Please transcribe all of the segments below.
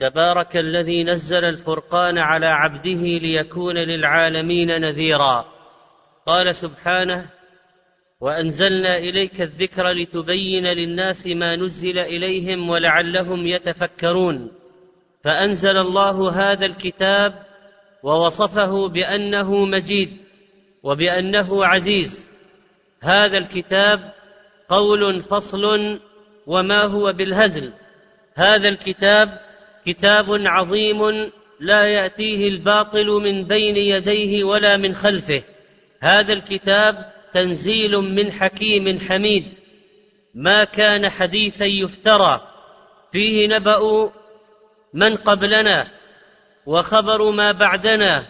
تبارك الذي نزل الفرقان على عبده ليكون للعالمين نذيرا. قال سبحانه وأنزلنا إليك الذكر لتبين للناس ما نزل إليهم ولعلهم يتفكرون. فأنزل الله هذا الكتاب ووصفه بأنه مجيد وبأنه عزيز. هذا الكتاب قول فصل وما هو بالهزل. هذا الكتاب كتاب عظيم لا يأتيه الباطل من بين يديه ولا من خلفه. هذا الكتاب تنزيل من حكيم حميد. ما كان حديثا يفترى. فيه نبأ من قبلنا وخبر ما بعدنا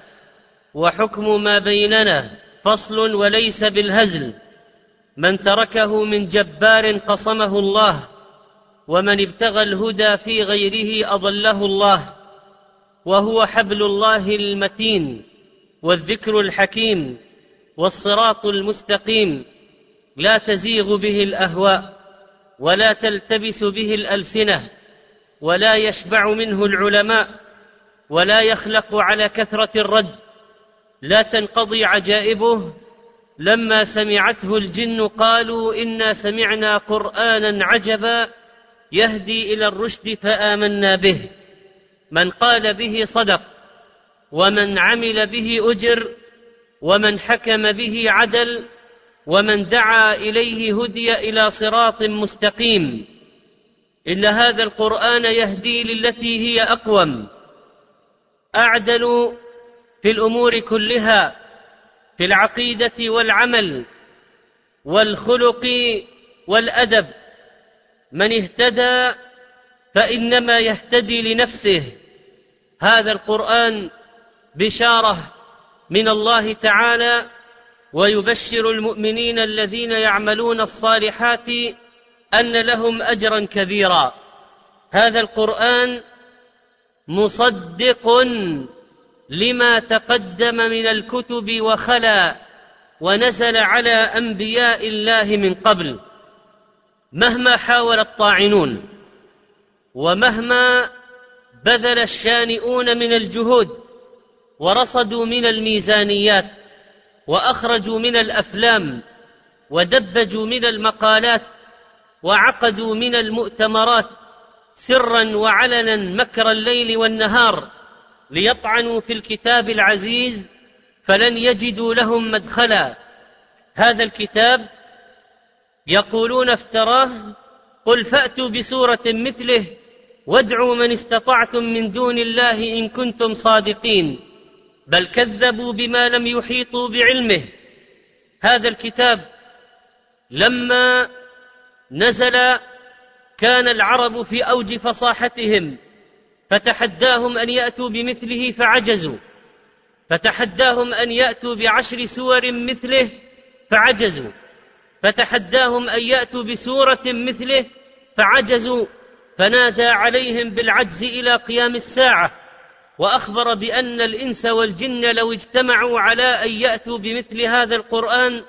وحكم ما بيننا. فصل وليس بالهزل. من تركه من جبار قصمه الله. ومن ابتغى الهدى في غيره أضله الله وهو حبل الله المتين والذكر الحكيم والصراط المستقيم لا تزيغ به الأهواء ولا تلتبس به الألسنة ولا يشبع منه العلماء ولا يخلق على كثرة الرد لا تنقضي عجائبه لما سمعته الجن قالوا إنا سمعنا قرآنا عجبا يهدي إلى الرشد فآمنا به. من قال به صدق ومن عمل به أجر ومن حكم به عدل ومن دعا إليه هدي إلى صراط مستقيم. إن هذا القرآن يهدي للتي هي أقوم. أعدل في الأمور كلها في العقيدة والعمل والخلق والأدب. من اهتدى فإنما يهتدي لنفسه. هذا القرآن بشارة من الله تعالى ويبشر المؤمنين الذين يعملون الصالحات أن لهم أجرا كبيرا. هذا القرآن مصدق لما تقدم من الكتب وخلا ونزل على أنبياء الله من قبل. مهما حاول الطاعنون ومهما بذل الشانئون من الجهود ورصدوا من الميزانيات وأخرجوا من الأفلام ودبجوا من المقالات وعقدوا من المؤتمرات سرا وعلنا مكر الليل والنهار ليطعنوا في الكتاب العزيز فلن يجدوا لهم مدخلا. هذا الكتاب يقولون افتراه قل فأتوا بسورة مثله وادعوا من استطعتم من دون الله إن كنتم صادقين بل كذبوا بما لم يحيطوا بعلمه. هذا الكتاب لما نزل كان العرب في أوج فصاحتهم فتحداهم أن يأتوا بمثله فعجزوا. فتحداهم أن يأتوا بعشر سور مثله فعجزوا. فتحداهم أن يأتوا بسورة مثله فعجزوا فنادى عليهم بالعجز إلى قيام الساعة وأخبر بأن الإنس والجن لو اجتمعوا على أن يأتوا بمثل هذا القرآن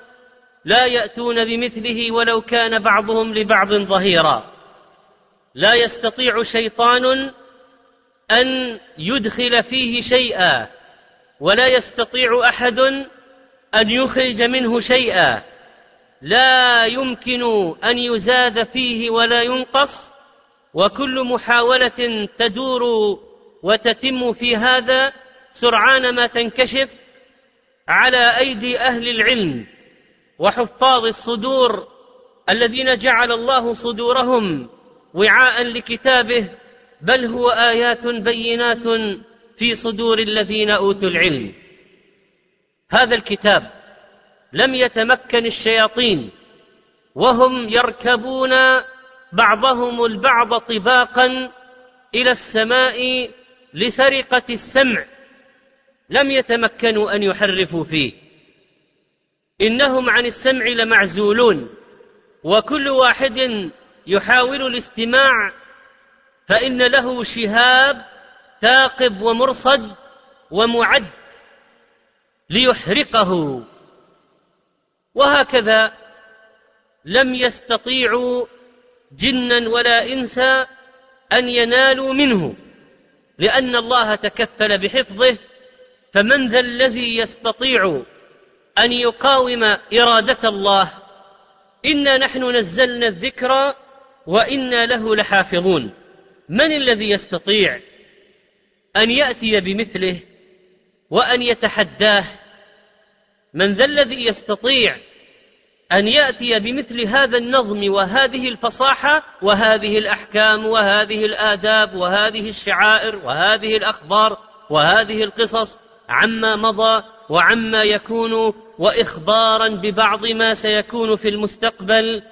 لا يأتون بمثله ولو كان بعضهم لبعض ظهيرا. لا يستطيع شيطان أن يدخل فيه شيئا ولا يستطيع أحد أن يخرج منه شيئا. لا يمكن أن يزاد فيه ولا ينقص وكل محاولة تدور وتتم في هذا سرعان ما تنكشف على أيدي أهل العلم وحفاظ الصدور الذين جعل الله صدورهم وعاء لكتابه بل هو آيات بينات في صدور الذين أوتوا العلم. هذا الكتاب لم يتمكن الشياطين وهم يركبون بعضهم البعض طباقا إلى السماء لسرقة السمع لم يتمكنوا أن يحرفوا فيه. إنهم عن السمع لمعزولون وكل واحد يحاول الاستماع فإن له شهاب ثاقب ومرصد ومعد ليحرقه. وهكذا لم يستطيعوا جنا ولا إنسا أن ينالوا منه لأن الله تكفل بحفظه فمن ذا الذي يستطيع أن يقاوم إرادة الله إنا نحن نزلنا الذكر وإنا له لحافظون. من الذي يستطيع أن يأتي بمثله وأن يتحداه من ذا الذي يستطيع أن يأتي بمثل هذا النظم وهذه الفصاحة وهذه الأحكام وهذه الآداب وهذه الشعائر وهذه الأخبار وهذه القصص عما مضى وعما يكون واخبارا ببعض ما سيكون في المستقبل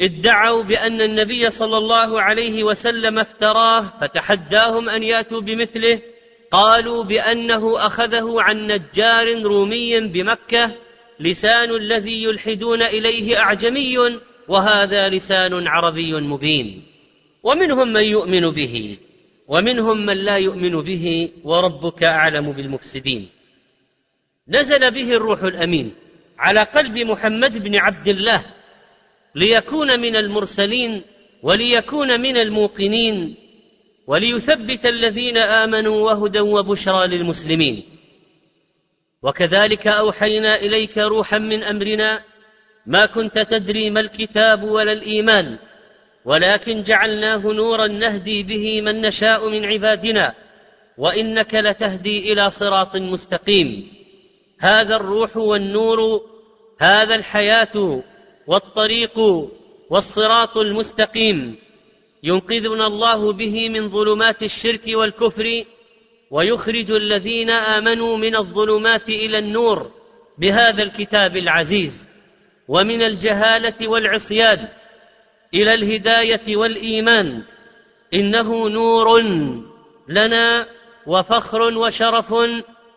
ادعوا بأن النبي صلى الله عليه وسلم افتراه فتحداهم أن يأتوا بمثله قالوا بأنه أخذه عن نجار رومي بمكة لسان الذي يلحدون إليه أعجمي وهذا لسان عربي مبين. ومنهم من يؤمن به ومنهم من لا يؤمن به وربك أعلم بالمفسدين. نزل به الروح الأمين على قلب محمد بن عبد الله ليكون من المرسلين وليكون من الموقنين وليثبت الذين آمنوا وهدى وبشرى للمسلمين. وكذلك أوحينا إليك روحا من أمرنا ما كنت تدري ما الكتاب ولا الإيمان ولكن جعلناه نورا نهدي به من نشاء من عبادنا وإنك لتهدي إلى صراط مستقيم. هذا الروح والنور هذا الحياة والطريق والصراط المستقيم. ينقذنا الله به من ظلمات الشرك والكفر ويخرج الذين آمنوا من الظلمات إلى النور بهذا الكتاب العزيز ومن الجهالة والعصيان إلى الهداية والإيمان. إنه نور لنا وفخر وشرف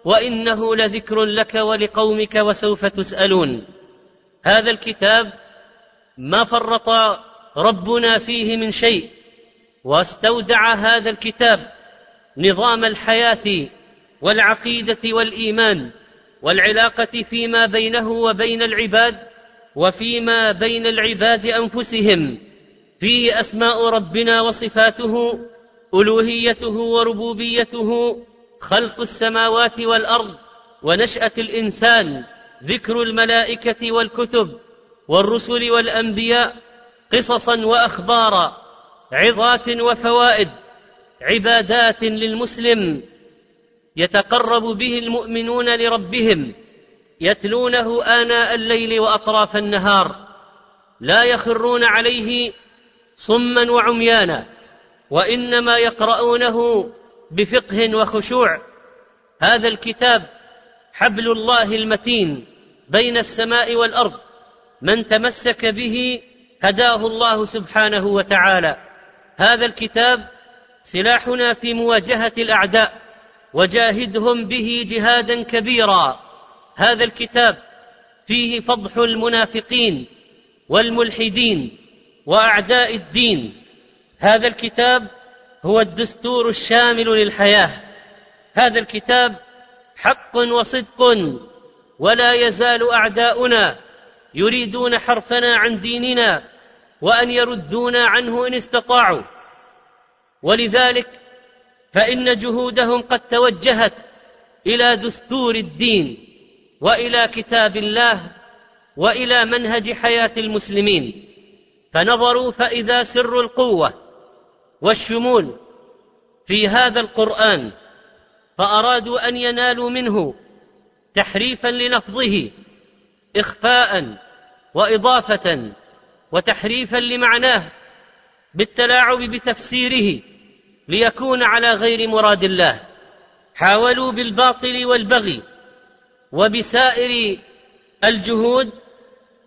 وإنه لذكر لك ولقومك وسوف تسألون. هذا الكتاب ما فرط ربنا فيه من شيء واستودع هذا الكتاب نظام الحياة والعقيدة والإيمان والعلاقة فيما بينه وبين العباد وفيما بين العباد أنفسهم. فيه أسماء ربنا وصفاته ألوهيته وربوبيته خلق السماوات والأرض ونشأة الإنسان ذكر الملائكة والكتب والرسل والأنبياء قصصا وأخبارا عظات وفوائد عبادات للمسلم يتقرب به المؤمنون لربهم يتلونه آناء الليل وأطراف النهار لا يخرون عليه صما وعميانا وإنما يقرؤونه بفقه وخشوع. هذا الكتاب حبل الله المتين بين السماء والأرض من تمسك به هداه الله سبحانه وتعالى. هذا الكتاب سلاحنا في مواجهة الأعداء وجاهدهم به جهادا كبيرا. هذا الكتاب فيه فضح المنافقين والملحدين وأعداء الدين. هذا الكتاب هو الدستور الشامل للحياة. هذا الكتاب حق وصدق ولا يزال أعداؤنا يريدون حرفنا عن ديننا. وأن يردونا عنه إن استطاعوا. ولذلك فإن جهودهم قد توجهت إلى دستور الدين وإلى كتاب الله وإلى منهج حياة المسلمين. فنظروا فإذا سر القوة والشمول في هذا القرآن فأرادوا أن ينالوا منه تحريفا للفظه اخفاء وإضافة وتحريفا لمعناه بالتلاعب بتفسيره ليكون على غير مراد الله. حاولوا بالباطل والبغي وبسائر الجهود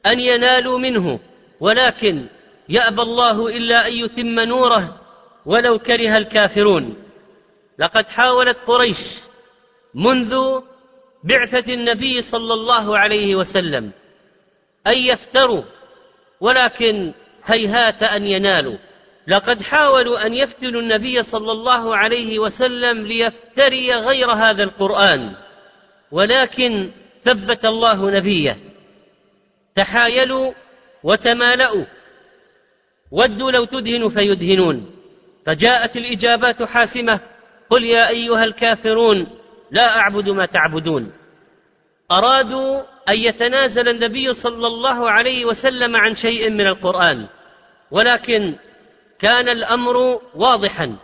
أن ينالوا منه ولكن يأبى الله إلا أن يتم نوره ولو كره الكافرون. لقد حاولت قريش منذ بعثة النبي صلى الله عليه وسلم أن يفتروا ولكن هيهات أن ينالوا. لقد حاولوا أن يفتنوا النبي صلى الله عليه وسلم ليفتري غير هذا القرآن ولكن ثبت الله نبيه. تحايلوا وتمالأوا ودوا لو تدهن فيدهنون. فجاءت الإجابات حاسمة. قل يا أيها الكافرون لا أعبد ما تعبدون. أرادوا أن يتنازل النبي صلى الله عليه وسلم عن شيء من القرآن. ولكن كان الأمر واضحا.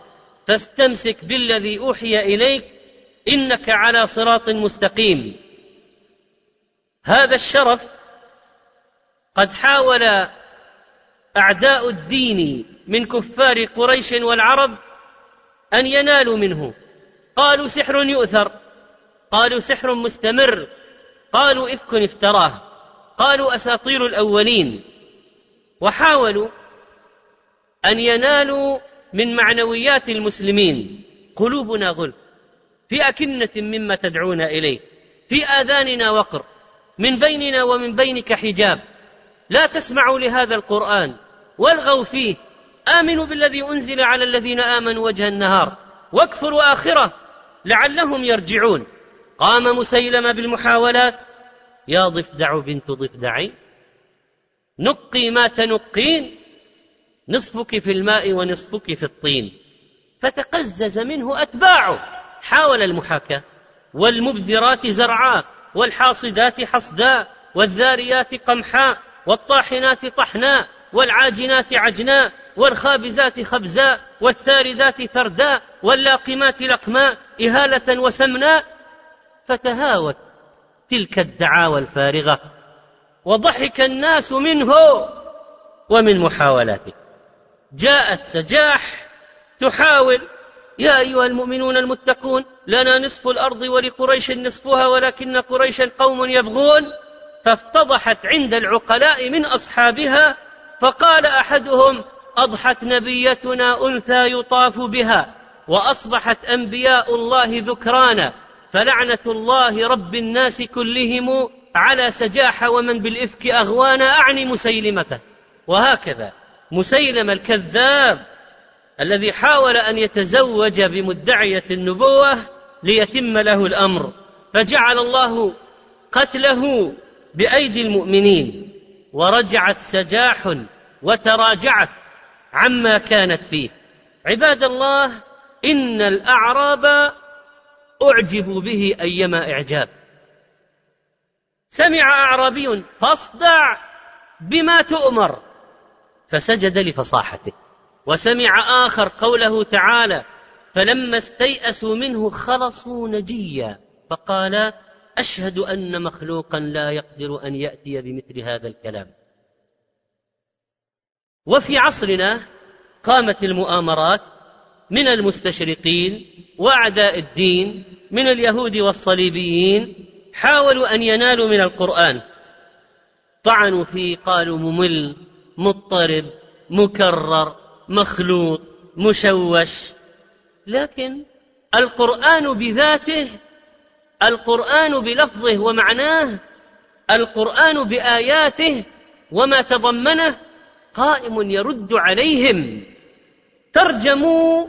فاستمسك بالذي أوحي إليك إنك على صراط مستقيم. هذا الشرف قد حاول أعداء الدين من كفار قريش والعرب أن ينالوا منه. قالوا سحر يؤثر قالوا سحر مستمر قالوا إفك افتراه. قالوا أساطير الأولين. وحاولوا أن ينالوا من معنويات المسلمين. قلوبنا غلف. في أكنة مما تدعون إليه. في آذاننا وقر. من بيننا ومن بينك حجاب. لا تسمعوا لهذا القرآن. والغوا فيه. آمنوا بالذي أنزل على الذين آمنوا وجه النهار. واكفروا آخرة. لعلهم يرجعون. قام مسيلمة بالمحاولات. يا ضفدع بنت ضفدعين نقي ما تنقين نصفك في الماء ونصفك في الطين. فتقزز منه أتباعه. حاول المحاكاة. والمبذرات زرعاء والحاصدات حصدا والذاريات قمحاء والطاحنات طحنا والعاجنات عجنا والخابزات خبزا والثاردات ثردا واللاقمات لقما إهالة وسمنا فتهاوت تلك الدعاوى الفارغة وضحك الناس منه ومن محاولاته جاءت سجاح تحاول يا أيها المؤمنون المتقون لنا نصف الأرض ولقريش نصفها ولكن قريشا قوم يبغون. فافتضحت عند العقلاء من أصحابها فقال أحدهم أضحت نبيتنا أنثى يطاف بها وأصبحت أنبياء الله ذكرانا. فلعنة الله رب الناس كلهم على سجاح ومن بالإفك أغوانا أعني مسيلمة وهكذا مسيلم الكذاب الذي حاول أن يتزوج بمدعية النبوة ليتم له الأمر فجعل الله قتله بأيدي المؤمنين ورجعت سجاح وتراجعت عما كانت فيه. عباد الله إن الأعراب أعجبوا به أيما إعجاب. سمع أعرابي فاصدع بما تؤمر فسجد لفصاحته. وسمع آخر قوله تعالى فلما استيأسوا منه خلصوا نجيا. فقال أشهد أن مخلوقا لا يقدر أن يأتي بمثل هذا الكلام. وفي عصرنا قامت المؤامرات من المستشرقين وأعداء الدين من اليهود والصليبيين حاولوا أن ينالوا من القرآن. طعنوا فيه قالوا ممل مضطرب مكرر مخلوط مشوش. لكن القرآن بذاته القرآن بلفظه ومعناه القرآن بآياته وما تضمنه قائم يرد عليهم. ترجموا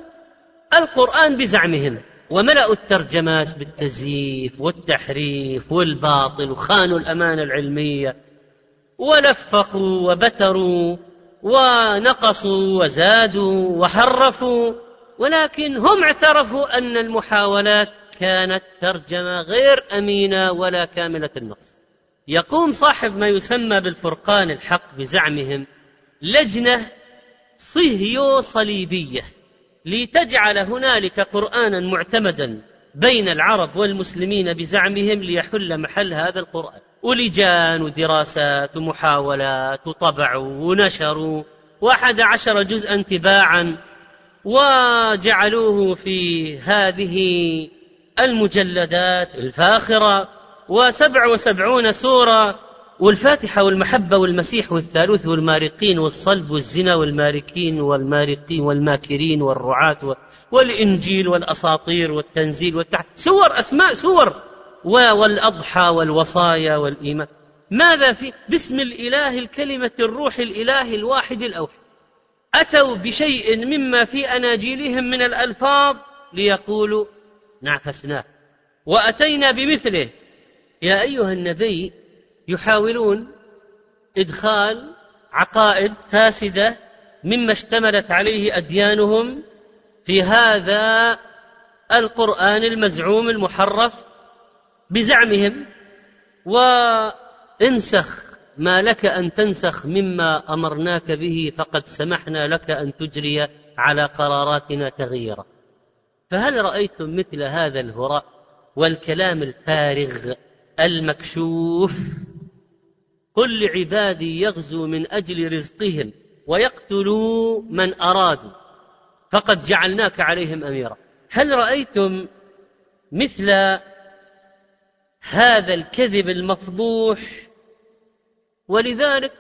القرآن بزعمهم. وملأوا الترجمات بالتزييف والتحريف والباطل وخانوا الأمانة العلمية ولفقوا وبتروا ونقصوا وزادوا وحرفوا ولكن هم اعترفوا أن المحاولات كانت ترجمة غير أمينة ولا كاملة النص. يقوم صاحب ما يسمى بالفرقان الحق بزعمهم لجنة صهيو صليبية لتجعل هنالك قرآنا معتمدا بين العرب والمسلمين بزعمهم ليحل محل هذا القرآن. ولجان ودراسات ومحاولات وطبعوا ونشروا وأحد عشر جزءا تباعا وجعلوه في هذه المجلدات الفاخرة وسبع وسبعون سورة والفاتحة والمحبة والمسيح والثالوث والمارقين والصلب والزنا والماركين والمارقين والماكرين والرعاة والإنجيل والأساطير والتنزيل والتح... سور أسماء سور والأضحى والوصايا والإيمان. ماذا في؟ باسم الإله الكلمة الروح الإله الواحد الأوحد. أتوا بشيء مما في أناجيلهم من الألفاظ ليقولوا نعفسناه. وأتينا بمثله. يا أيها النبي يحاولون إدخال عقائد فاسدة مما اشتملت عليه أديانهم في هذا القرآن المزعوم المحرف بزعمهم وانسخ ما لك أن تنسخ مما أمرناك به فقد سمحنا لك أن تجري على قراراتنا تغييرا. فهل رأيتم مثل هذا الهراء والكلام الفارغ المكشوف قل لعبادي يغزوا من أجل رزقهم ويقتلوا من أرادوا. فقد جعلناك عليهم أميرا. هل رأيتم مثل هذا الكذب المفضوح؟ ولذلك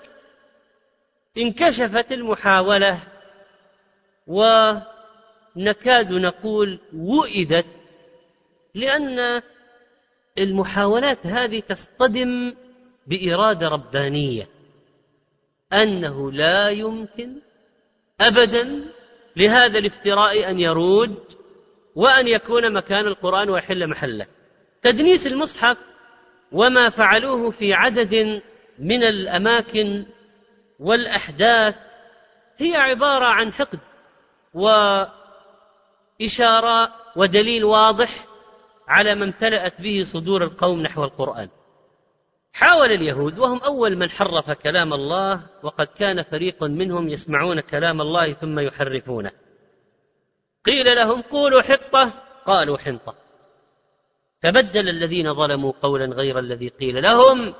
انكشفت المحاولة ونكاد نقول وئدت لأن المحاولات هذه تصطدم بإرادة ربانية أنه لا يمكن أبدا لهذا الافتراء أن يروج وأن يكون مكان القرآن ويحل محله. تدنيس المصحف وما فعلوه في عدد من الأماكن والأحداث هي عبارة عن حقد وإشارة ودليل واضح على ما امتلأت به صدور القوم نحو القرآن. حاول اليهود وهم أول من حرف كلام الله وقد كان فريق منهم يسمعون كلام الله ثم يحرفونه. قيل لهم قولوا حطة قالوا حنطة. فبدل الذين ظلموا قولا غير الذي قيل لهم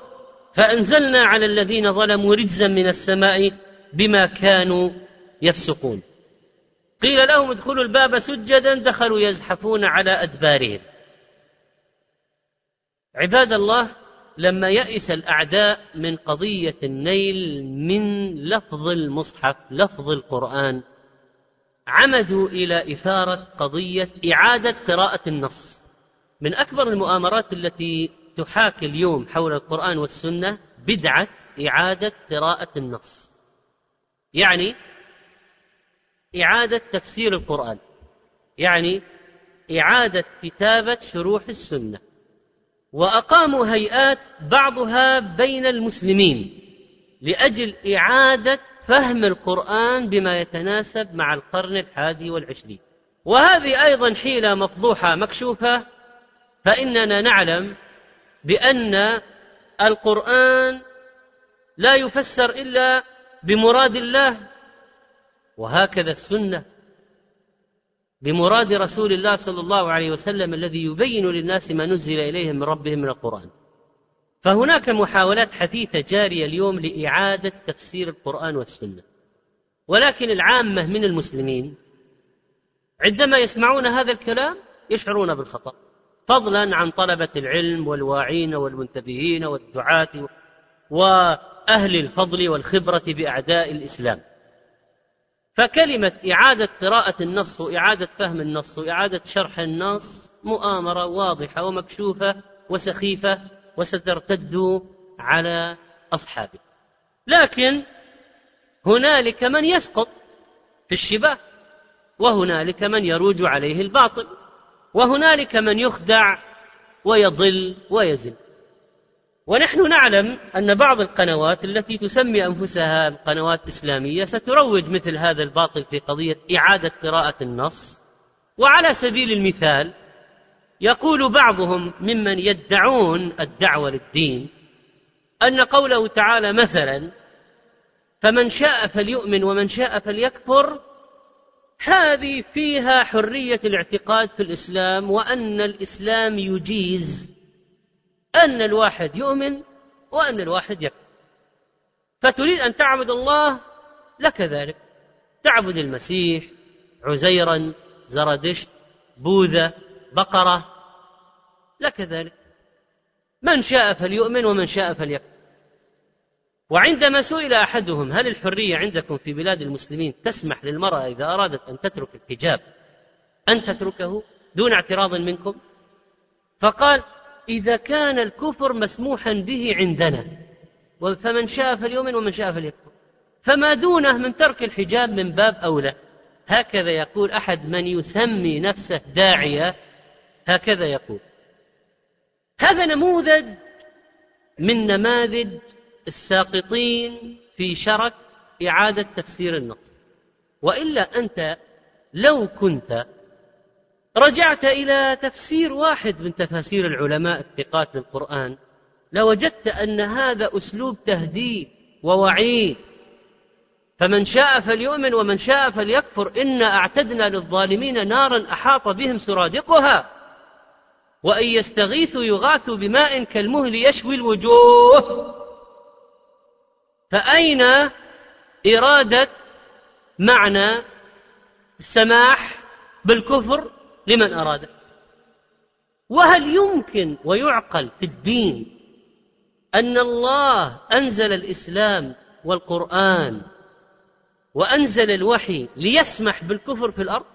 فأنزلنا على الذين ظلموا رجزا من السماء بما كانوا يفسقون. قيل لهم ادخلوا الباب سجدا دخلوا يزحفون على أدبارهم. عباد الله لما يئس الأعداء من قضية النيل من لفظ المصحف لفظ القرآن عمدوا إلى إثارة قضية إعادة قراءة النص. من أكبر المؤامرات التي تحاكي اليوم حول القرآن والسنة بدعة إعادة قراءة النص. يعني إعادة تفسير القرآن يعني إعادة كتابة شروح السنة. وأقاموا هيئات بعضها بين المسلمين لأجل إعادة فهم القرآن بما يتناسب مع القرن الحادي والعشرين. وهذه أيضا حيلة مفضوحة مكشوفة فإننا نعلم بأن القرآن لا يفسر إلا بمراد الله وهكذا السنة بمراد رسول الله صلى الله عليه وسلم الذي يبين للناس ما نزل إليهم من ربهم من القرآن. فهناك محاولات حثيثة جارية اليوم لإعادة تفسير القرآن والسنة. ولكن العامة من المسلمين عندما يسمعون هذا الكلام يشعرون بالخطأ. فضلا عن طلبة العلم والواعين والمنتبهين والدعاة وأهل الفضل والخبرة بأعداء الإسلام. فكلمة إعادة قراءة النص وإعادة فهم النص وإعادة شرح النص مؤامرة واضحة ومكشوفة وسخيفة وسترتد على أصحابه. لكن هنالك من يسقط في الشباه وهنالك من يروج عليه الباطل وهنالك من يخدع ويضل ويزل. ونحن نعلم أن بعض القنوات التي تسمي أنفسها قنوات إسلامية ستروج مثل هذا الباطل في قضية إعادة قراءة النص. وعلى سبيل المثال يقول بعضهم ممن يدعون الدعوة للدين أن قوله تعالى مثلا فمن شاء فليؤمن ومن شاء فليكفر هذه فيها حرية الاعتقاد في الإسلام وأن الإسلام يجيز. أن الواحد يؤمن وأن الواحد يكفر. فتريد أن تعبد الله لك ذلك. تعبد المسيح عزيرا زردشت بوذا بقرة لك ذلك. من شاء فليؤمن ومن شاء فليكفر. وعندما سئل أحدهم هل الحرية عندكم في بلاد المسلمين تسمح للمرأة إذا أرادت أن تترك الحجاب أن تتركه دون اعتراض منكم؟ فقال إذا كان الكفر مسموحا به عندنا فمن شاء فليؤمن ومن شاء فليكفر. فما دونه من ترك الحجاب من باب أولى. هكذا يقول أحد من يسمي نفسه داعية هكذا يقول. هذا نموذج من نماذج الساقطين في شرك إعادة تفسير النص. وإلا أنت لو كنت رجعت إلى تفسير واحد من تفاسير العلماء الثقات للقرآن. لوجدت أن هذا أسلوب تهديد ووعيد. فمن شاء فليؤمن ومن شاء فليكفر. إنا أعتدنا للظالمين نارا أحاط بهم سرادقها. وإن يستغيثوا يغاثوا بماء كالمهل يشوي الوجوه. فأين إرادة معنى السماح بالكفر؟ لمن أراده وهل يمكن ويعقل في الدين أن الله أنزل الإسلام والقرآن وأنزل الوحي ليسمح بالكفر في الأرض؟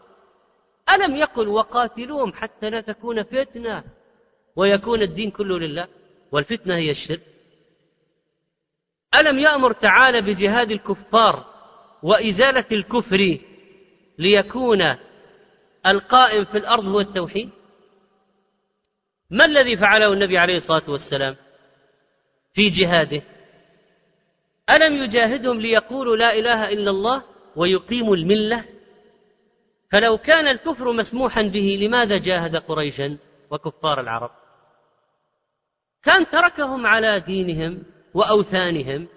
ألم يقل وقاتلوهم حتى لا تكون فتنة ويكون الدين كله لله والفتنة هي الشرك؟ ألم يأمر تعالى بجهاد الكفار وإزالة الكفر ليكون القائم في الأرض هو التوحيد؟ ما الذي فعله النبي عليه الصلاة والسلام في جهاده؟ ألم يجاهدهم ليقولوا لا إله إلا الله ويقيموا الملة؟ فلو كان الكفر مسموحا به لماذا جاهد قريشا وكفار العرب؟ كان تركهم على دينهم وأوثانهم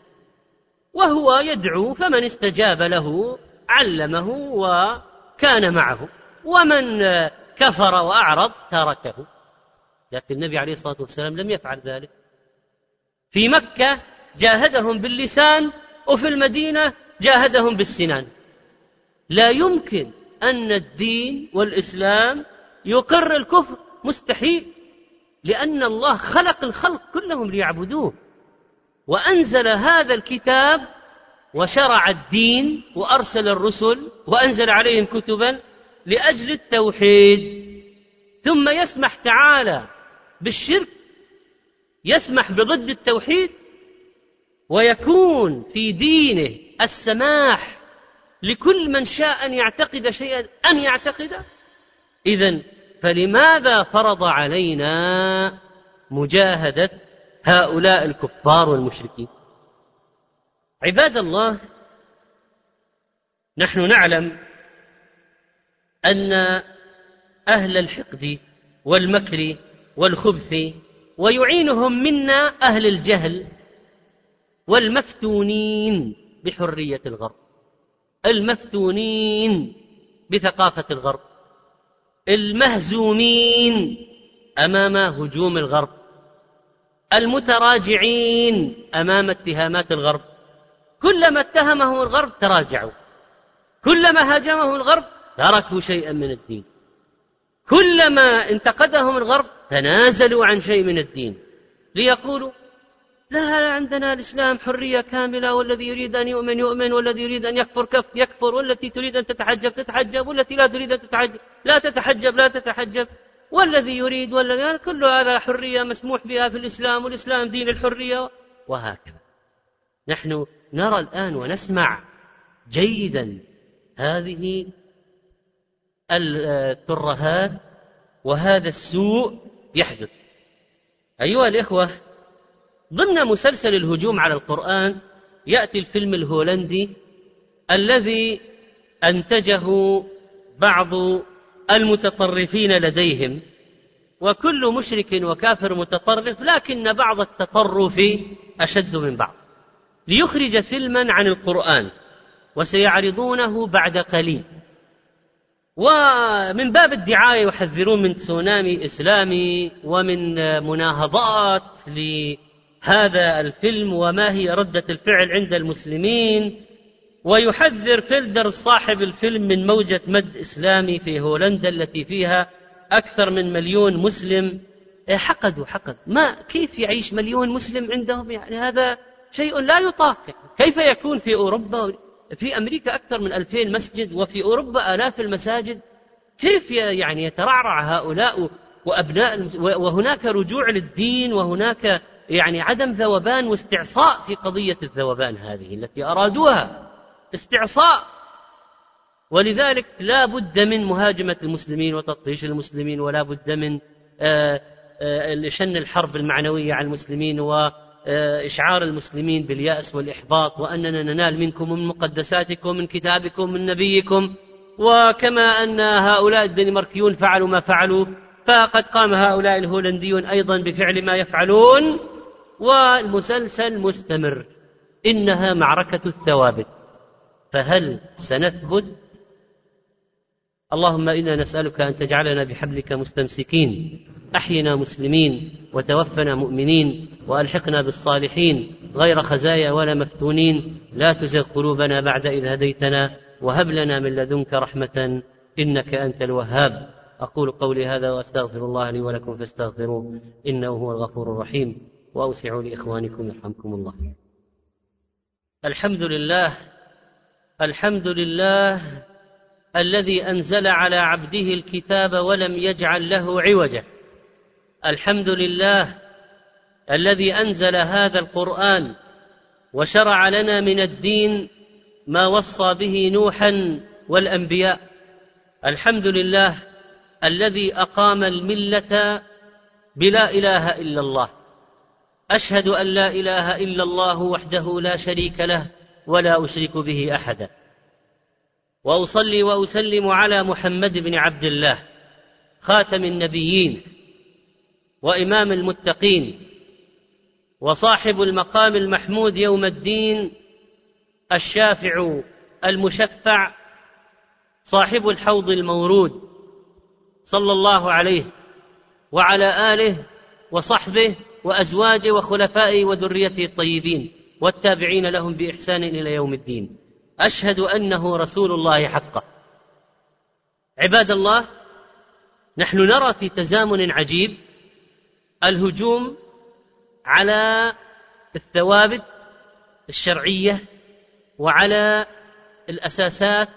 وهو يدعو فمن استجاب له علمه وكان معه. ومن كفر وأعرض تركه. لكن النبي عليه الصلاة والسلام لم يفعل ذلك. في مكة جاهدهم باللسان وفي المدينة جاهدهم بالسنان. لا يمكن أن الدين والإسلام يقر الكفر. مستحيل. لأن الله خلق الخلق كلهم ليعبدوه. وأنزل هذا الكتاب وشرع الدين وأرسل الرسل وأنزل عليهم كتبا. لأجل التوحيد. ثم يسمح تعالى بالشرك يسمح بضد التوحيد ويكون في دينه السماح لكل من شاء أن يعتقد شيئا أن يعتقده. اذا فلماذا فرض علينا مجاهدة هؤلاء الكفار والمشركين؟ عباد الله نحن نعلم أن أهل الحقد والمكر والخبث ويعينهم منا أهل الجهل والمفتونين بحرية الغرب المفتونين بثقافة الغرب المهزومين أمام هجوم الغرب المتراجعين أمام اتهامات الغرب. كلما اتهمهم الغرب تراجعوا كلما هاجمهم الغرب تركوا شيئا من الدين. كلما انتقدهم الغرب تنازلوا عن شيء من الدين. ليقولوا لا عندنا الإسلام حرية كاملة والذي يريد أن يؤمن يؤمن والذي يريد أن يكفر كف يكفر والتي تريد أن تتحجب تتحجب والتي لا تريد أن تتحجب لا تتحجب لا تتحجب. والذي يريد والذي كل هذا حرية مسموح بها في الإسلام والإسلام دين الحرية. وهكذا. نحن نرى الآن ونسمع جيدا هذه الترهات وهذا السوء يحدث. أيها الإخوة ضمن مسلسل الهجوم على القرآن يأتي الفيلم الهولندي الذي أنتجه بعض المتطرفين لديهم. وكل مشرك وكافر متطرف لكن بعض التطرف أشد من بعض. ليخرج فيلما عن القرآن وسيعرضونه بعد قليل. ومن باب الدعاية يحذرون من تسونامي إسلامي ومن مناهضات لهذا الفيلم وما هي ردة الفعل عند المسلمين. ويحذر فيلدر صاحب الفيلم من موجة مد إسلامي في هولندا التي فيها أكثر من مليون مسلم. حقدوا حقد ما كيف يعيش مليون مسلم عندهم؟ يعني هذا شيء لا يطاق. كيف يكون في أوروبا؟ في أمريكا أكثر من ألفين مسجد وفي أوروبا آلاف المساجد. كيف يعني يترعرع هؤلاء وأبناء وهناك رجوع للدين وهناك يعني عدم ذوبان واستعصاء في قضية الذوبان هذه التي أرادوها؟ استعصاء! ولذلك لا بد من مهاجمة المسلمين وتطهيش المسلمين ولا بد من آه، آه، شن الحرب المعنوية على المسلمين وإشعار المسلمين باليأس والإحباط وأننا ننال منكم من مقدساتكم من كتابكم من نبيكم. وكما أن هؤلاء الدنماركيون فعلوا ما فعلوا فقد قام هؤلاء الهولنديون أيضا بفعل ما يفعلون. والمسلسل مستمر. إنها معركة الثوابت. فهل سنثبت؟ اللهم إنا نسألك أن تجعلنا بحبلك مستمسكين. أحينا مسلمين وتوفنا مؤمنين وألحقنا بالصالحين غير خزايا ولا مفتونين. لا تزغ قلوبنا بعد إذ هديتنا وهب لنا من لدنك رحمة إنك أنت الوهاب. أقول قولي هذا وأستغفر الله لي ولكم فاستغفروه إنه هو الغفور الرحيم. واوسعوا لإخوانكم يرحمكم الله. الحمد لله الحمد لله الذي أنزل على عبده الكتاب ولم يجعل له عوجا الحمد لله الذي أنزل هذا القرآن وشرع لنا من الدين ما وصى به نوحا والأنبياء. الحمد لله الذي أقام الملة بلا إله إلا الله. أشهد أن لا إله إلا الله وحده لا شريك له ولا أشرك به أحدا. وأصلي وأسلم على محمد بن عبد الله خاتم النبيين. وإمام المتقين وصاحب المقام المحمود يوم الدين الشافع المشفع صاحب الحوض المورود صلى الله عليه وعلى آله وصحبه وأزواجه وخلفائه وذريته الطيبين والتابعين لهم بإحسان إلى يوم الدين. أشهد أنه رسول الله حقا عباد الله نحن نرى في تزامن عجيب الهجوم على الثوابت الشرعية وعلى الأساسات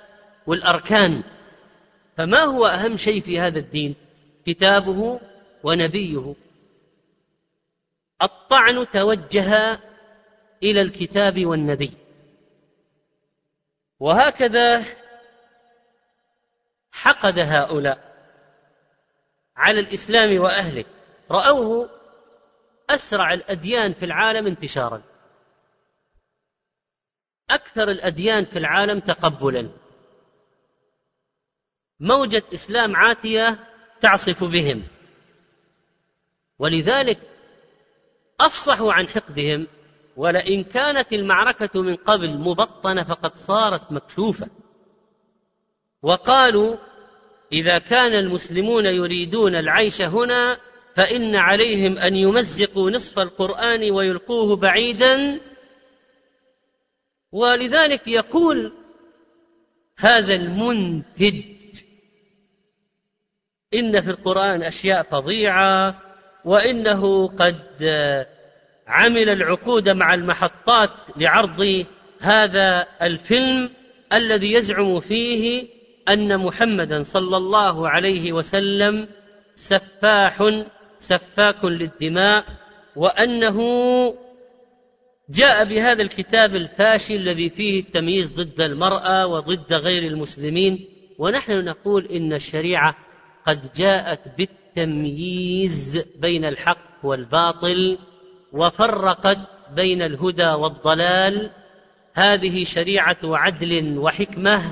والأركان. فما هو أهم شيء في هذا الدين؟ كتابه ونبيه. الطعن توجه إلى الكتاب والنبي. وهكذا حقد هؤلاء على الإسلام وأهله. رأوه أسرع الأديان في العالم انتشارا. أكثر الأديان في العالم تقبلا. موجة إسلام عاتية تعصف بهم. ولذلك افصحوا عن حقدهم ولئن كانت المعركة من قبل مبطنة فقد صارت مكشوفة. وقالوا إذا كان المسلمون يريدون العيش هنا فإن عليهم أن يمزقوا نصف القرآن ويلقوه بعيدا. ولذلك يقول هذا المنتج إن في القرآن أشياء فظيعة وإنه قد عمل العقود مع المحطات لعرض هذا الفيلم الذي يزعم فيه أن محمدا صلى الله عليه وسلم سفاح سفاك للدماء وأنه جاء بهذا الكتاب الفاشل الذي فيه التمييز ضد المرأة وضد غير المسلمين ونحن نقول إن الشريعة قد جاءت بالتمييز بين الحق والباطل وفرقت بين الهدى والضلال. هذه شريعة عدل وحكمة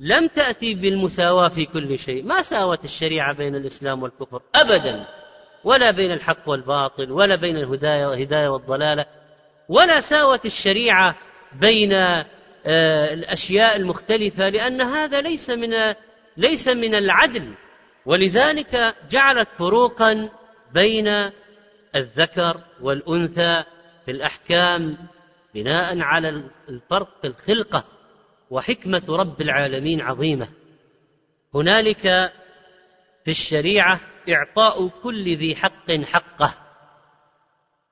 لم تأتي بالمساواة في كل شيء. ما ساوت الشريعة بين الإسلام والكفر؟ ابدا. ولا بين الحق والباطل ولا بين الهداية والضلالة ولا ساوت الشريعة بين آه، الأشياء المختلفة لأن هذا ليس من ليس من العدل. ولذلك جعلت فروقا بين الذكر والأنثى في الأحكام بناء على الفرق في الخلقة وحكمة رب العالمين عظيمة. هنالك في الشريعة إعطاء كل ذي حق حقه.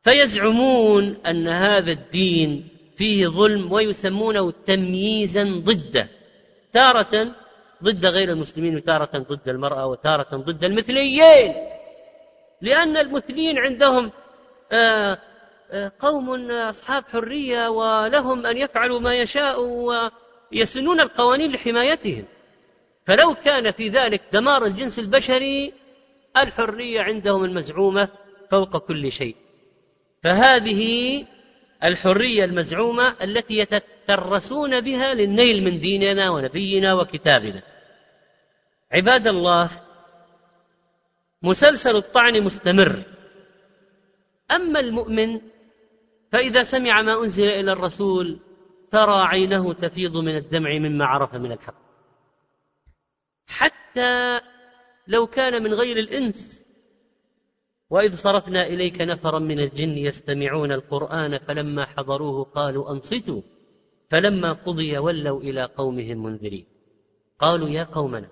فيزعمون أن هذا الدين فيه ظلم ويسمونه تمييزا ضده تارة ضد غير المسلمين وتارة ضد المرأة وتارة ضد المثليين. لأن المثليين عندهم آه، آه، قوم أصحاب حرية ولهم أن يفعلوا ما يشاءوا ويسنون القوانين لحمايتهم. فلو كان في ذلك دمار الجنس البشري الحرية عندهم المزعومة فوق كل شيء. فهذه الحرية المزعومة التي يتترسون بها للنيل من ديننا ونبينا وكتابنا. عباد الله مسلسل الطعن مستمر. أما المؤمن فإذا سمع ما أنزل إلى الرسول ترى عينه تفيض من الدمع مما عرف من الحق. حتى لو كان من غير الإنس. وإذ صرفنا إليك نفرا من الجن يستمعون القرآن فلما حضروه قالوا أنصتوا. فلما قضي ولوا إلى قومهم منذرين. قالوا يا قومنا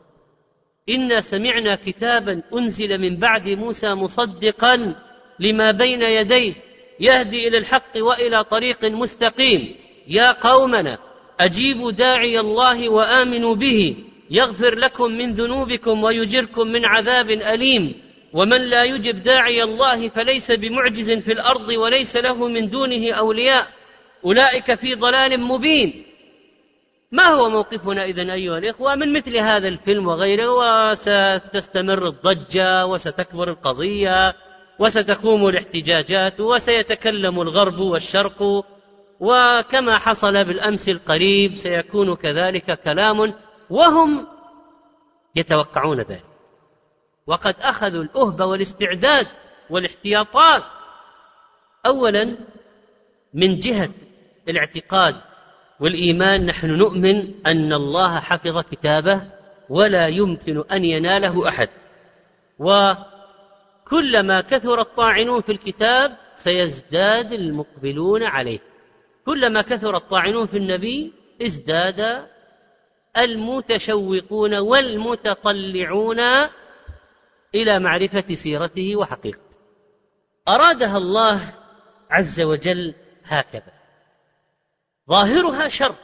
إنا سمعنا كتابا أنزل من بعد موسى مصدقا لما بين يديه يهدي إلى الحق وإلى طريق مستقيم. يا قومنا أجيبوا داعي الله وآمنوا به. يغفر لكم من ذنوبكم ويجركم من عذاب أليم. ومن لا يجب داعي الله فليس بمعجز في الأرض وليس له من دونه أولياء. أولئك في ضلال مبين. ما هو موقفنا إذن أيها الإخوة من مثل هذا الفيلم وغيره؟ وستستمر الضجة وستكبر القضية وستقوم الاحتجاجات وسيتكلم الغرب والشرق. وكما حصل بالأمس القريب سيكون كذلك كلام وهم يتوقعون ذلك. وقد أخذوا الأهبة والاستعداد والاحتياطات أولا من جهة الاعتقاد والإيمان. نحن نؤمن أن الله حفظ كتابه ولا يمكن أن يناله أحد. وكلما كثر الطاعنون في الكتاب سيزداد المقبلون عليه. كلما كثر الطاعنون في النبي ازداد المتشوقون والمتطلعون إلى معرفة سيرته وحقيقته. أرادها الله عز وجل هكذا. ظاهرها شر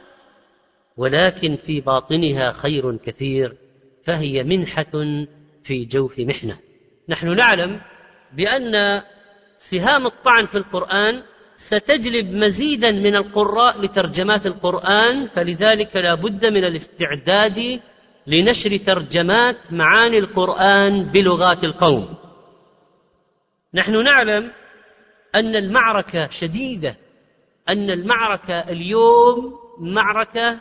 ولكن في باطنها خير كثير فهي منحة في جوف محنة. نحن نعلم بأن سهام الطعن في القرآن ستجلب مزيدا من القراء لترجمات القرآن فلذلك لا بد من الاستعداد لنشر ترجمات معاني القرآن بلغات القوم. نحن نعلم أن المعركة شديدة أن المعركة اليوم معركة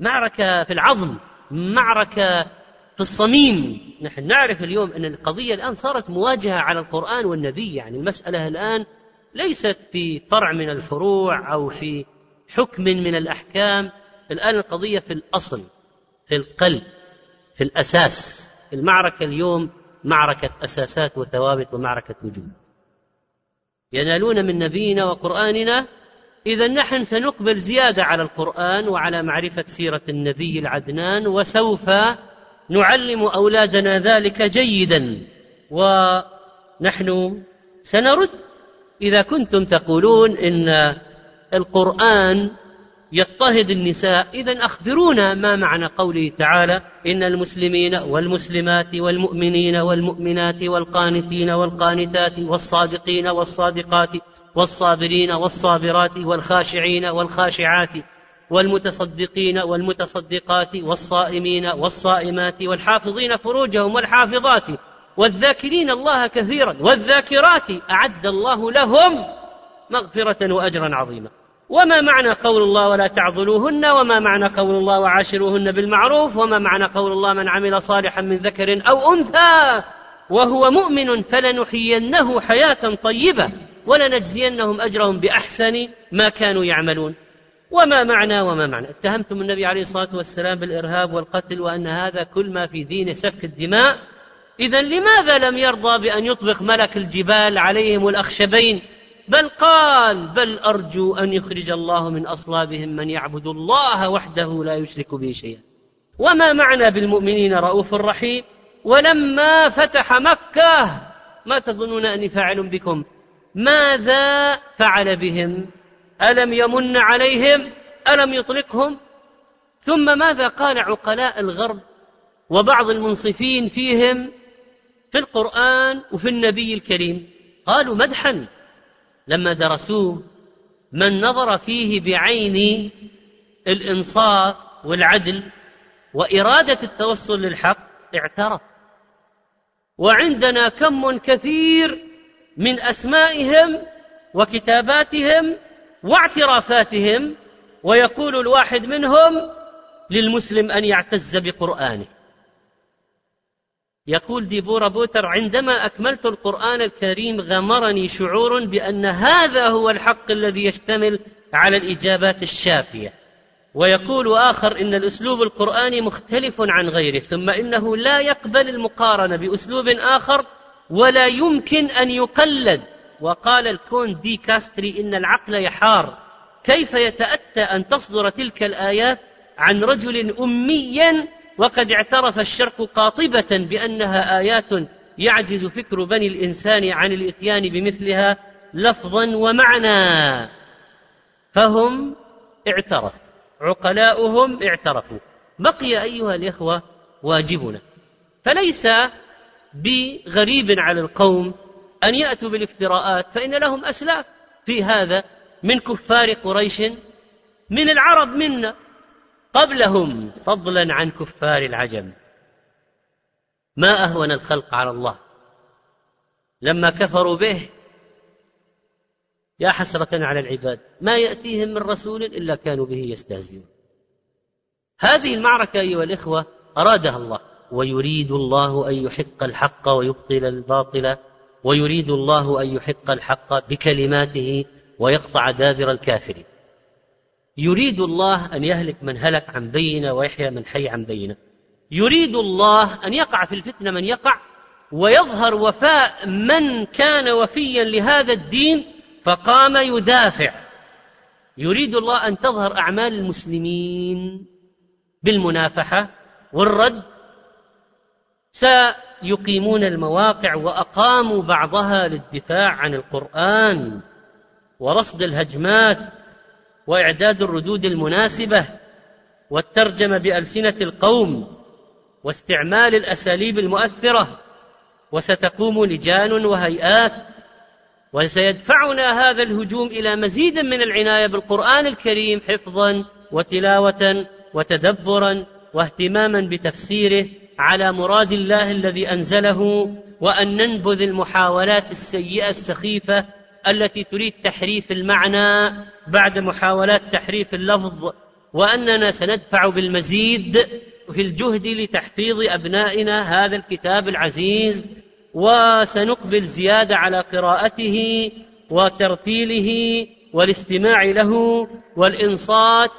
معركة في العظم معركة في الصميم. نحن نعرف اليوم أن القضية الآن صارت مواجهة على القرآن والنبي يعني المسألة الآن ليست في فرع من الفروع أو في حكم من الأحكام. الآن القضية في الأصل في القلب في الأساس. المعركة اليوم معركة أساسات وثوابت ومعركة وجود. ينالون من نبينا وقرآننا إذا نحن سنقبل زيادة على القرآن وعلى معرفة سيرة النبي العدنان وسوف نعلم أولادنا ذلك جيدا. ونحن سنرد إذا كنتم تقولون إن القرآن يضطهد النساء إذا أخبرونا ما معنى قوله تعالى إن المسلمين والمسلمات والمؤمنين والمؤمنات والقانتين والقانتات والصادقين والصادقات والصابرين والصابرات والخاشعين والخاشعات والمتصدقين والمتصدقات والصائمين والصائمات والحافظين فروجهم والحافظات والذاكرين الله كثيرا والذاكرات أعد الله لهم مغفرة وأجرا عظيما. وما معنى قول الله ولا تعضلوهن وما معنى قول الله وعاشروهن بالمعروف وما معنى قول الله من عمل صالحا من ذكر أو أنثى. وهو مؤمن فلنحيينه حياة طيبة ولنجزينهم أجرهم بأحسن ما كانوا يعملون. وما معنى وما معنى؟ اتهمتم النبي عليه الصلاة والسلام بالإرهاب والقتل وأن هذا كل ما في دينه سفك الدماء. إذا لماذا لم يرضى بأن يطبق ملك الجبال عليهم الأخشبين؟ بل قال بل أرجو أن يخرج الله من أصلابهم من يعبد الله وحده لا يشرك به شيئا. وما معنى بالمؤمنين رؤوف رحيم؟ ولما فتح مكة ما تظنون أني فاعل بكم؟ ماذا فعل بهم؟ ألم يمن عليهم؟ ألم يطلقهم؟ ثم ماذا قال عقلاء الغرب وبعض المنصفين فيهم؟ في القرآن وفي النبي الكريم. قالوا مدحا. لما درسوه من نظر فيه بعين الإنصاف والعدل وإرادة التوصل للحق اعترف. وعندنا كم كثير من أسمائهم وكتاباتهم واعترافاتهم ويقول الواحد منهم للمسلم أن يعتز بقرآنه. يقول ديبورا بوتر عندما أكملت القرآن الكريم غمرني شعور بأن هذا هو الحق الذي يشتمل على الإجابات الشافية. ويقول آخر إن الأسلوب القرآني مختلف عن غيره ثم إنه لا يقبل المقارنة بأسلوب آخر ولا يمكن أن يقلد. وقال الكون دي كاستري إن العقل يحار. كيف يتأتى أن تصدر تلك الآيات عن رجل أمي وقد اعترف الشرق قاطبة بأنها آيات يعجز فكر بني الإنسان عن الإتيان بمثلها لفظا ومعنى. فهم اعترفوا عقلاؤهم اعترفوا. بقي أيها الإخوة واجبنا فليس بغريب على القوم أن يأتوا بالافتراءات فإن لهم أسلاف. في هذا من كفار قريش من العرب منا. قبلهم فضلا عن كفار العجم. ما أهون الخلق على الله. لما كفروا به يا حسرة على العباد ما يأتيهم من رسول إلا كانوا به يستهزئون. هذه المعركة أيها الإخوة أرادها الله. ويريد الله أن يحق الحق ويبطل الباطل ويريد الله أن يحق الحق بكلماته ويقطع دابر الكافرين. يريد الله أن يهلك من هلك عن بينة ويحيى من حي عن بينة. يريد الله أن يقع في الفتنة من يقع ويظهر وفاء من كان وفيا لهذا الدين فقام يدافع. يريد الله أن تظهر أعمال المسلمين بالمنافحة والرد. سيقيمون المواقع وأقاموا بعضها للدفاع عن القرآن ورصد الهجمات. وإعداد الردود المناسبة والترجمة بألسنة القوم واستعمال الأساليب المؤثرة وستقوم لجان وهيئات وسيدفعنا هذا الهجوم إلى مزيد من العناية بالقرآن الكريم حفظا وتلاوه وتدبرا واهتماما بتفسيره على مراد الله الذي أنزله وأن ننبذ المحاولات السيئة السخيفة التي تريد تحريف المعنى بعد محاولات تحريف اللفظ وأننا سندفع بالمزيد في الجهد لتحفيظ أبنائنا هذا الكتاب العزيز وسنقبل زيادة على قراءته وترتيله والاستماع له والإنصات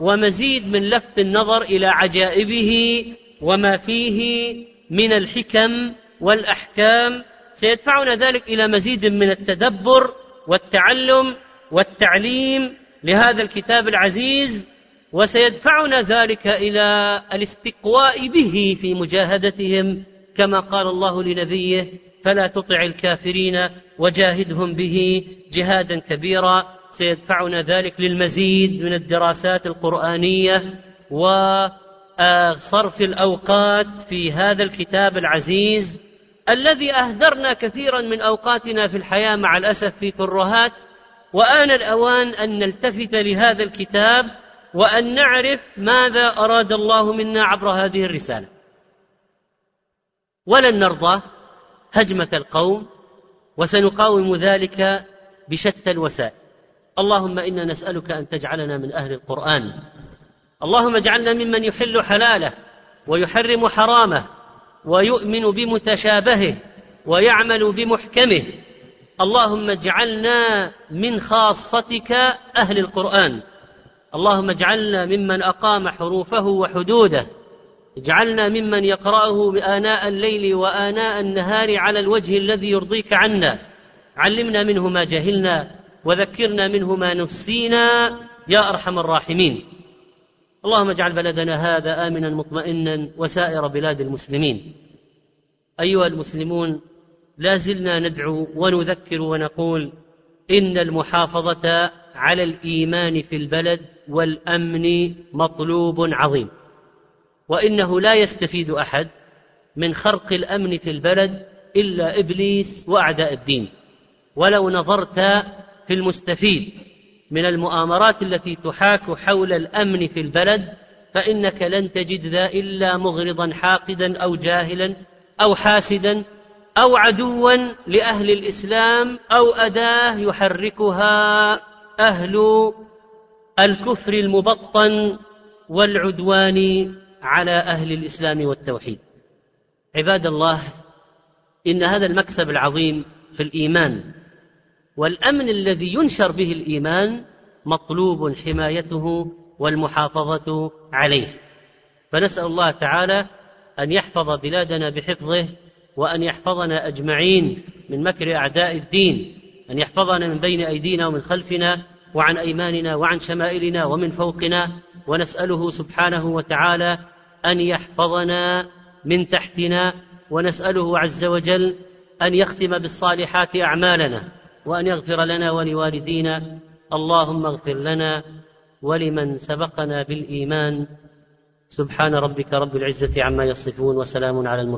ومزيد من لفت النظر إلى عجائبه وما فيه من الحكم والأحكام سيدفعنا ذلك إلى مزيد من التدبر والتعلم والتعليم لهذا الكتاب العزيز وسيدفعنا ذلك إلى الاستقواء به في مجاهدتهم كما قال الله لنبيه فلا تطع الكافرين وجاهدهم به جهادا كبيرا سيدفعنا ذلك للمزيد من الدراسات القرآنية وصرف الأوقات في هذا الكتاب العزيز الذي اهدرنا كثيرا من أوقاتنا في الحياة مع الأسف في ترهات وآن الأوان أن نلتفت لهذا الكتاب وأن نعرف ماذا أراد الله منا عبر هذه الرسالة. ولن نرضى هجمة القوم وسنقاوم ذلك بشتى الوسائل. اللهم إنا نسألك أن تجعلنا من أهل القرآن. اللهم اجعلنا ممن يحل حلاله ويحرم حرامه. ويؤمن بمتشابهه ويعمل بمحكمه. اللهم اجعلنا من خاصتك أهل القرآن. اللهم اجعلنا ممن أقام حروفه وحدوده. اجعلنا ممن يقرأه اناء الليل وآناء النهار على الوجه الذي يرضيك عنا. علمنا منه ما جهلنا وذكرنا منه ما نسينا. يا أرحم الراحمين. اللهم اجعل بلدنا هذا آمنا مطمئنا وسائر بلاد المسلمين. أيها المسلمون لا زلنا ندعو ونذكر ونقول إن المحافظة على الإيمان في البلد والأمن مطلوب عظيم. وإنه لا يستفيد أحد من خرق الأمن في البلد إلا إبليس وأعداء الدين. ولو نظرت في المستفيد من المؤامرات التي تحاك حول الأمن في البلد فإنك لن تجد ذا إلا مغرضا حاقدا أو جاهلا أو حاسدا أو عدوا لأهل الإسلام أو أداة يحركها أهل الكفر المبطن والعدوان على أهل الإسلام والتوحيد. عباد الله إن هذا المكسب العظيم في الإيمان والأمن الذي ينشر به الإيمان مطلوب حمايته والمحافظة عليه. فنسأل الله تعالى أن يحفظ بلادنا بحفظه وأن يحفظنا أجمعين من مكر أعداء الدين أن يحفظنا من بين أيدينا ومن خلفنا وعن أيماننا وعن شمائلنا ومن فوقنا. ونسأله سبحانه وتعالى أن يحفظنا من تحتنا ونسأله عز وجل أن يختم بالصالحات أعمالنا. وأن يغفر لنا ولوالدينا. اللهم اغفر لنا ولمن سبقنا بالإيمان. سبحان ربك رب العزة عما يصفون وسلام على المرسلين.